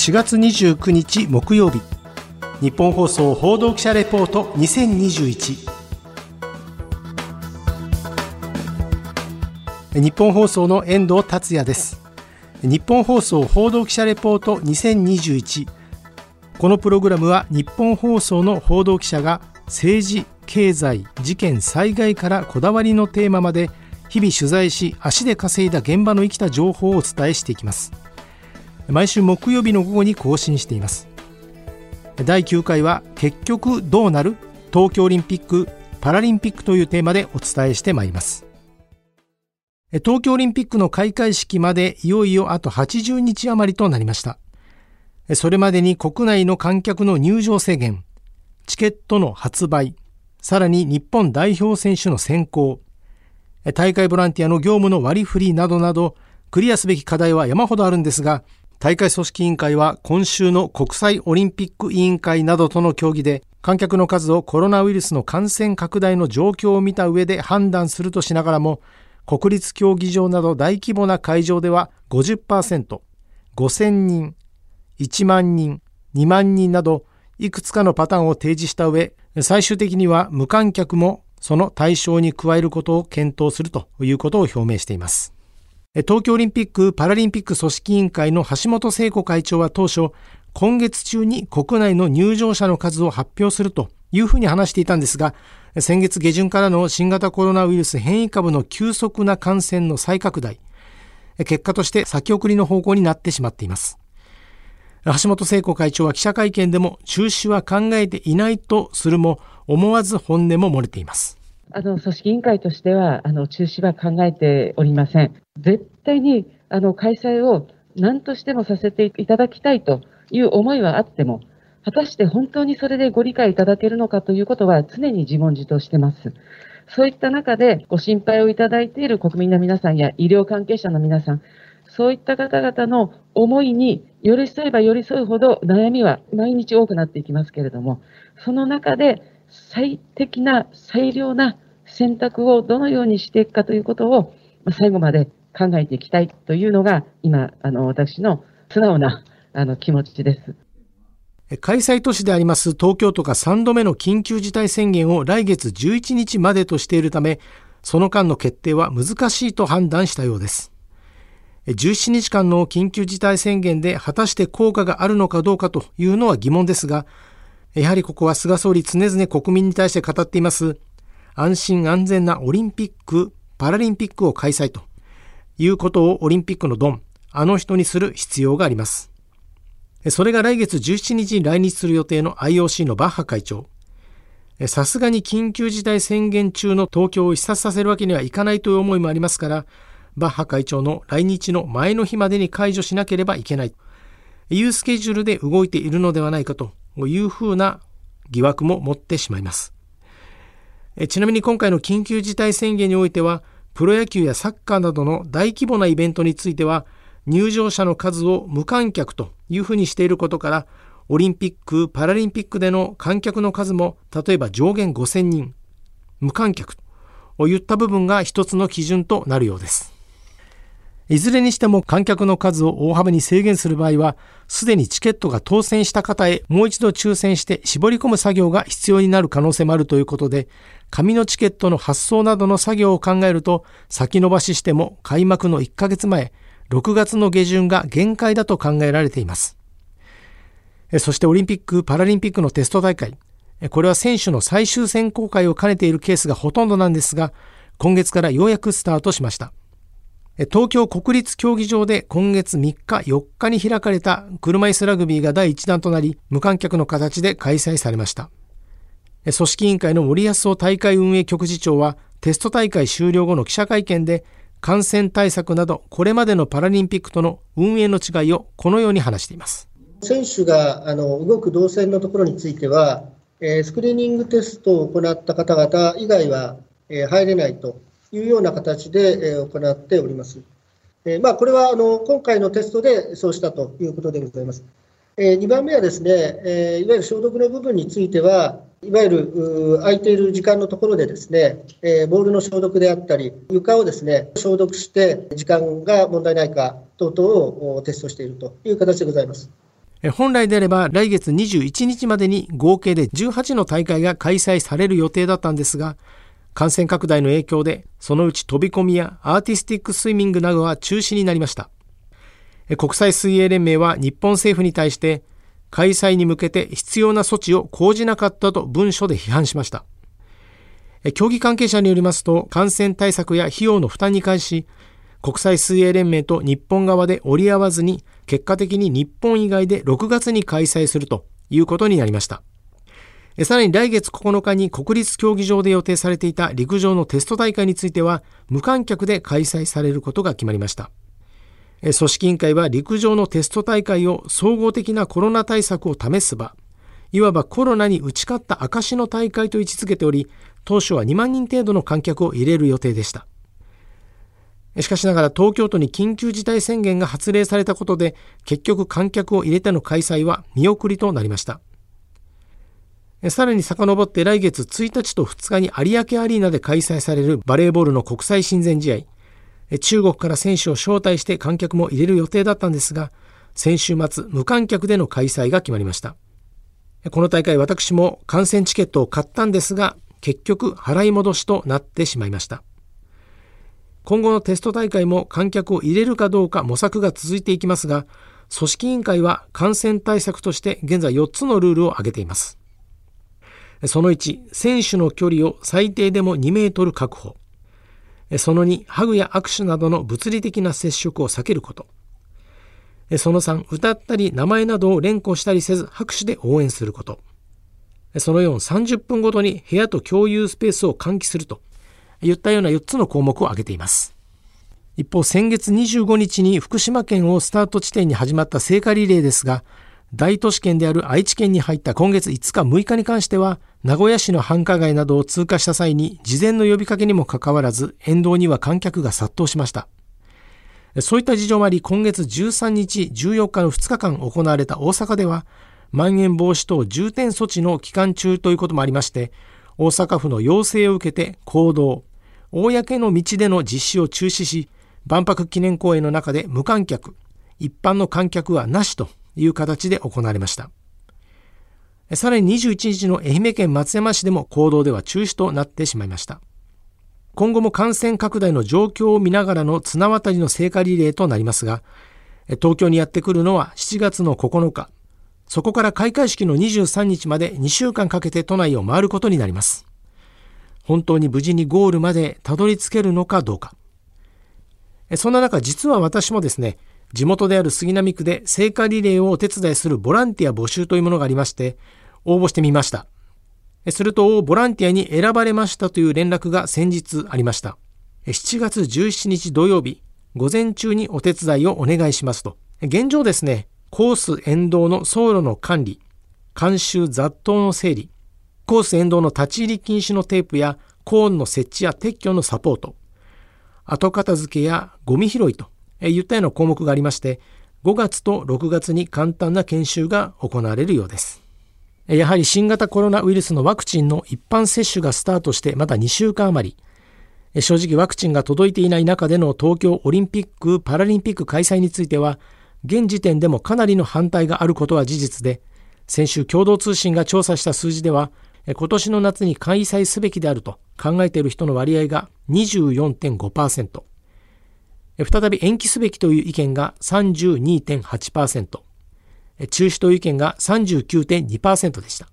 4月29日木曜日。日本放送報道記者レポート2021日本放送の遠藤達也です。日本放送報道記者レポート2021このプログラムは日本放送の報道記者が政治経済事件災害からこだわりのテーマまで日々取材し足で稼いだ現場の生きた情報をお伝えしていきます。毎週木曜日の午後に更新しています。第9回は結局どうなる？東京オリンピック・パラリンピックというテーマでお伝えしてまいります。東京オリンピックの開会式までいよいよあと80日余りとなりました。それまでに国内の観客の入場制限チケットの発売さらに日本代表選手の選考大会ボランティアの業務の割り振りなどなどクリアすべき課題は山ほどあるんですが大会組織委員会は今週の国際オリンピック委員会などとの協議で観客の数をコロナウイルスの感染拡大の状況を見た上で判断するとしながらも国立競技場など大規模な会場では50%、5000人、1万人、2万人などいくつかのパターンを提示した上、最終的には無観客もその対象に加えることを検討するということを表明しています。東京オリンピック・パラリンピック組織委員会の橋本聖子会長は当初、今月中に国内の入場者の数を発表するというふうに話していたんですが、先月下旬からの新型コロナウイルス変異株の急速な感染の再拡大、結果として先送りの方向になってしまっています。橋本聖子会長は記者会見でも中止は考えていないとするも思わず本音も漏れています。あの組織委員会としてはあの中止は考えておりません。絶対にあの開催を何としてもさせていただきたいという思いはあっても、果たして本当にそれでご理解いただけるのかということは常に自問自答してます。そういった中でご心配をいただいている国民の皆さんや医療関係者の皆さん、そういった方々の思いに寄り添えば寄り添うほど悩みは毎日多くなっていきますけれども、その中で最適な、最良な選択をどのようにしていくかということを、最後まで考えていきたいというのが、今、あの私の素直なあの気持ちです。開催都市であります東京都が3度目の緊急事態宣言を来月11日までとしているため、その間の決定は難しいと判断したようです。17日間の緊急事態宣言で果たして効果があるのかどうかというのは疑問ですが、やはりここは菅総理常々国民に対して語っています安心安全なオリンピック・パラリンピックを開催ということをオリンピックのドン、あの人にする必要があります。それが来月17日に来日する予定の IOC のバッハ会長。さすがに緊急事態宣言中の東京を視察させるわけにはいかないという思いもありますから、バッハ会長の来日の前の日までに解除しなければいけないというスケジュールで動いているのではないかというふうな疑惑も持ってしまいます。ちなみに今回の緊急事態宣言においては、プロ野球やサッカーなどの大規模なイベントについては、入場者の数を無観客というふうにしていることから、オリンピック・パラリンピックでの観客の数も、例えば上限5000人、無観客といった部分が一つの基準となるようです。いずれにしても観客の数を大幅に制限する場合は、すでにチケットが当選した方へもう一度抽選して絞り込む作業が必要になる可能性もあるということで、紙のチケットの発送などの作業を考えると、先延ばししても開幕の1ヶ月前、6月の下旬が限界だと考えられています。そしてオリンピック・パラリンピックのテスト大会。これは選手の最終選考会を兼ねているケースがほとんどなんですが、今月からようやくスタートしました。東京国立競技場で今月3日4日に開かれた車椅子ラグビーが第1弾となり無観客の形で開催されました。組織委員会の森保夫大会運営局次長はテスト大会終了後の記者会見で感染対策などこれまでのパラリンピックとの運営の違いをこのように話しています。選手があの動く動線のところについては、え、スクリーニングテストを行った方々以外は、え、入れないというような形で行っております。えまあ、これはあの今回のテストでそうしたということでございます。え2番目はですね、えいわゆる消毒の部分については、いわゆる空いている時間のところでですね、えボールの消毒であったり、床をですね、消毒して時間が問題ないか等々をテストしているという形でございます。本来であれば来月21日までに合計で18の大会が開催される予定だったんですが、感染拡大の影響で、そのうち飛び込みやアーティスティックスイミングなどは中止になりました。国際水泳連盟は日本政府に対して、開催に向けて必要な措置を講じなかったと文書で批判しました。競技関係者によりますと、感染対策や費用の負担に関し、国際水泳連盟と日本側で折り合わずに、結果的に日本以外で6月に開催するということになりました。さらに来月9日に国立競技場で予定されていた陸上のテスト大会については、無観客で開催されることが決まりました。組織委員会は陸上のテスト大会を総合的なコロナ対策を試す場、いわばコロナに打ち勝った証の大会と位置づけており、当初は2万人程度の観客を入れる予定でした。しかしながら東京都に緊急事態宣言が発令されたことで結局観客を入れての開催は見送りとなりました。さらに遡って来月1日と2日に有明アリーナで開催されるバレーボールの国際親善試合。中国から選手を招待して観客も入れる予定だったんですが、先週末無観客での開催が決まりました。この大会私も観戦チケットを買ったんですが、結局払い戻しとなってしまいました。今後のテスト大会も観客を入れるかどうか模索が続いていきますが、組織委員会は感染対策として現在4つのルールを挙げています。その1、選手の距離を最低でも2メートル確保。その2、ハグや握手などの物理的な接触を避けること。その3、歌ったり名前などを連呼したりせず拍手で応援すること。その4、30分ごとに部屋と共有スペースを換気するといったような4つの項目を挙げています。一方、先月25日に福島県をスタート地点に始まった聖火リレーですが、大都市圏である愛知県に入った今月5日6日に関しては、名古屋市の繁華街などを通過した際に事前の呼びかけにもかかわらず、沿道には観客が殺到しました。そういった事情もあり、今月13日、14日の2日間行われた大阪では、まん延防止等重点措置の期間中ということもありまして、大阪府の要請を受けて行動、公の道での実施を中止し、万博記念公園の中で無観客、一般の観客はなしという形で行われました。さらに21日の愛媛県松山市でも行動では中止となってしまいました。今後も感染拡大の状況を見ながらの綱渡りの聖火リレーとなりますが、東京にやってくるのは7月の9日、そこから開会式の23日まで2週間かけて都内を回ることになります。本当に無事にゴールまでたどり着けるのかどうか。そんな中、実は私もですね、地元である杉並区で聖火リレーをお手伝いするボランティア募集というものがありまして、応募してみました。すると、ボランティアに選ばれましたという連絡が先日ありました。7月17日土曜日、午前中にお手伝いをお願いしますと。現状ですね、コース沿道の走路の管理、監修雑踏の整理、コース沿道の立ち入り禁止のテープやコーンの設置や撤去のサポート、後片付けやゴミ拾いといったような項目がありまして、5月と6月に簡単な研修が行われるようです。やはり新型コロナウイルスのワクチンの一般接種がスタートしてまだ2週間余り、正直ワクチンが届いていない中での東京オリンピック・パラリンピック開催については、現時点でもかなりの反対があることは事実で、先週共同通信が調査した数字では、今年の夏に開催すべきであると考えている人の割合が24.5%、再び延期すべきという意見が32.8%、中止という意見が39.2%でした。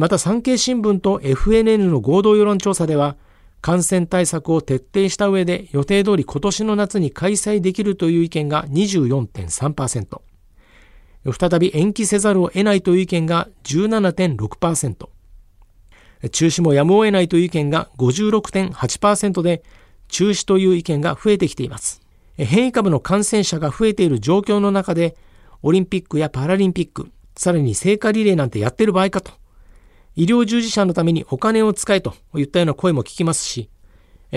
また産経新聞と FNN の合同世論調査では、感染対策を徹底した上で予定通り今年の夏に開催できるという意見が24.3%。再び延期せざるを得ないという意見が17.6%。中止もやむを得ないという意見が56.8%で、中止という意見が増えてきています。変異株の感染者が増えている状況の中で、オリンピックやパラリンピック、さらに聖火リレーなんてやってる場合かと、医療従事者のためにお金を使えといったような声も聞きますし、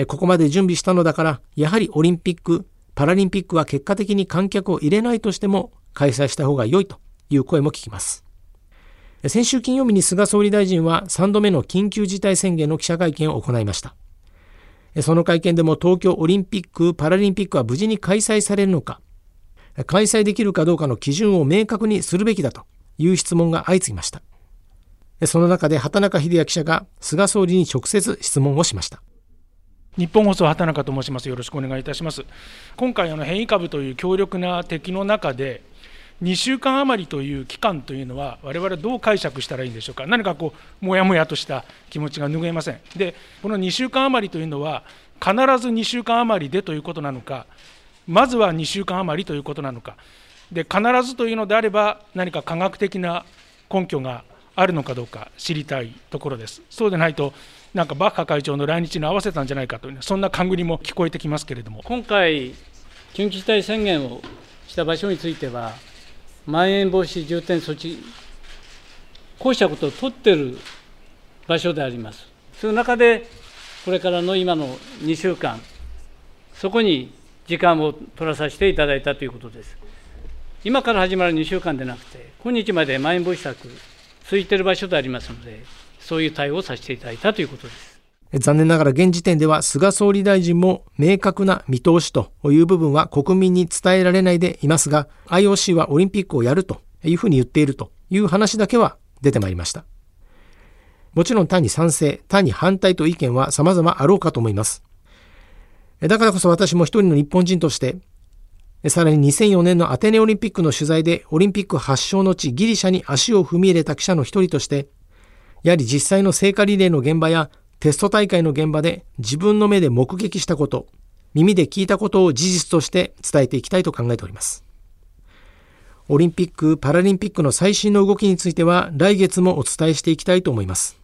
ここまで準備したのだから、やはりオリンピック、パラリンピックは結果的に観客を入れないとしても開催した方が良いという声も聞きます。先週金曜日に菅総理大臣は3度目の緊急事態宣言の記者会見を行いました。その会見でも東京オリンピック・パラリンピックは無事に開催されるのか、開催できるかどうかの基準を明確にするべきだという質問が相次ぎました。その中で畑中秀也記者が菅総理に直接質問をしました。日本放送畑中と申します。よろしくお願いいたします。今回あの変異株という強力な敵の中で2週間余りという期間というのは、我々どう解釈したらいいんでしょうか、何かこう、もやもやとした気持ちが拭えません。で、この2週間余りというのは、必ず2週間余りでということなのか、まずは2週間余りということなのか、で必ずというのであれば、何か科学的な根拠があるのかどうか知りたいところです。そうでないとなんかバッハ会長の来日に合わせたんじゃないかという、そんな勘繰りも聞こえてきますけれども今回、緊急事態宣言をした場所については、まん延防止重点措置、こうしたことを取っている場所であります。その中で、これからの今の2週間、そこに時間を取らさせていただいたということです。今から始まる2週間でなくて、今日までまん延防止策、続いている場所でありますので、そういう対応をさせていただいたということです。残念ながら現時点では菅総理大臣も明確な見通しという部分は国民に伝えられないでいますが、IOC はオリンピックをやるというふうに言っているという話だけは出てまいりました。もちろん単に賛成、単に反対と意見は様々あろうかと思います。だからこそ私も一人の日本人として、さらに2004年のアテネオリンピックの取材でオリンピック発祥の地ギリシャに足を踏み入れた記者の一人として、やはり実際の聖火リレーの現場やテスト大会の現場で自分の目で目撃したこと、耳で聞いたことを事実として伝えていきたいと考えております。オリンピック・パラリンピックの最新の動きについては来月もお伝えしていきたいと思います。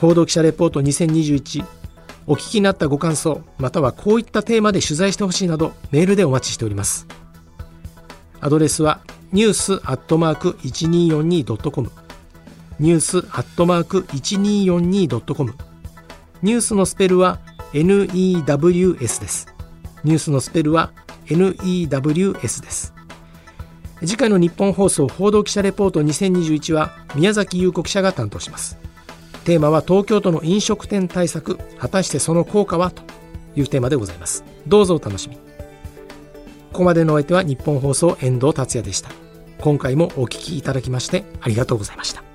報道記者レポート2021お聞きになったご感想またはこういったテーマで取材してほしいなどメールでお待ちしておりますアドレスはニュースアットマーク 1242.com ニュースアットマーク 1242.com ニュースのスペルは NEWS です。ニュースのスペルは NEWS です。次回の日本放送報道記者レポート2021は宮崎優子記者が担当します。テーマは東京都の飲食店対策果たしてその効果はというテーマでございます。どうぞお楽しみ。ここまでのお相手は日本放送遠藤達也でした。今回もお聞きいただきましてありがとうございました。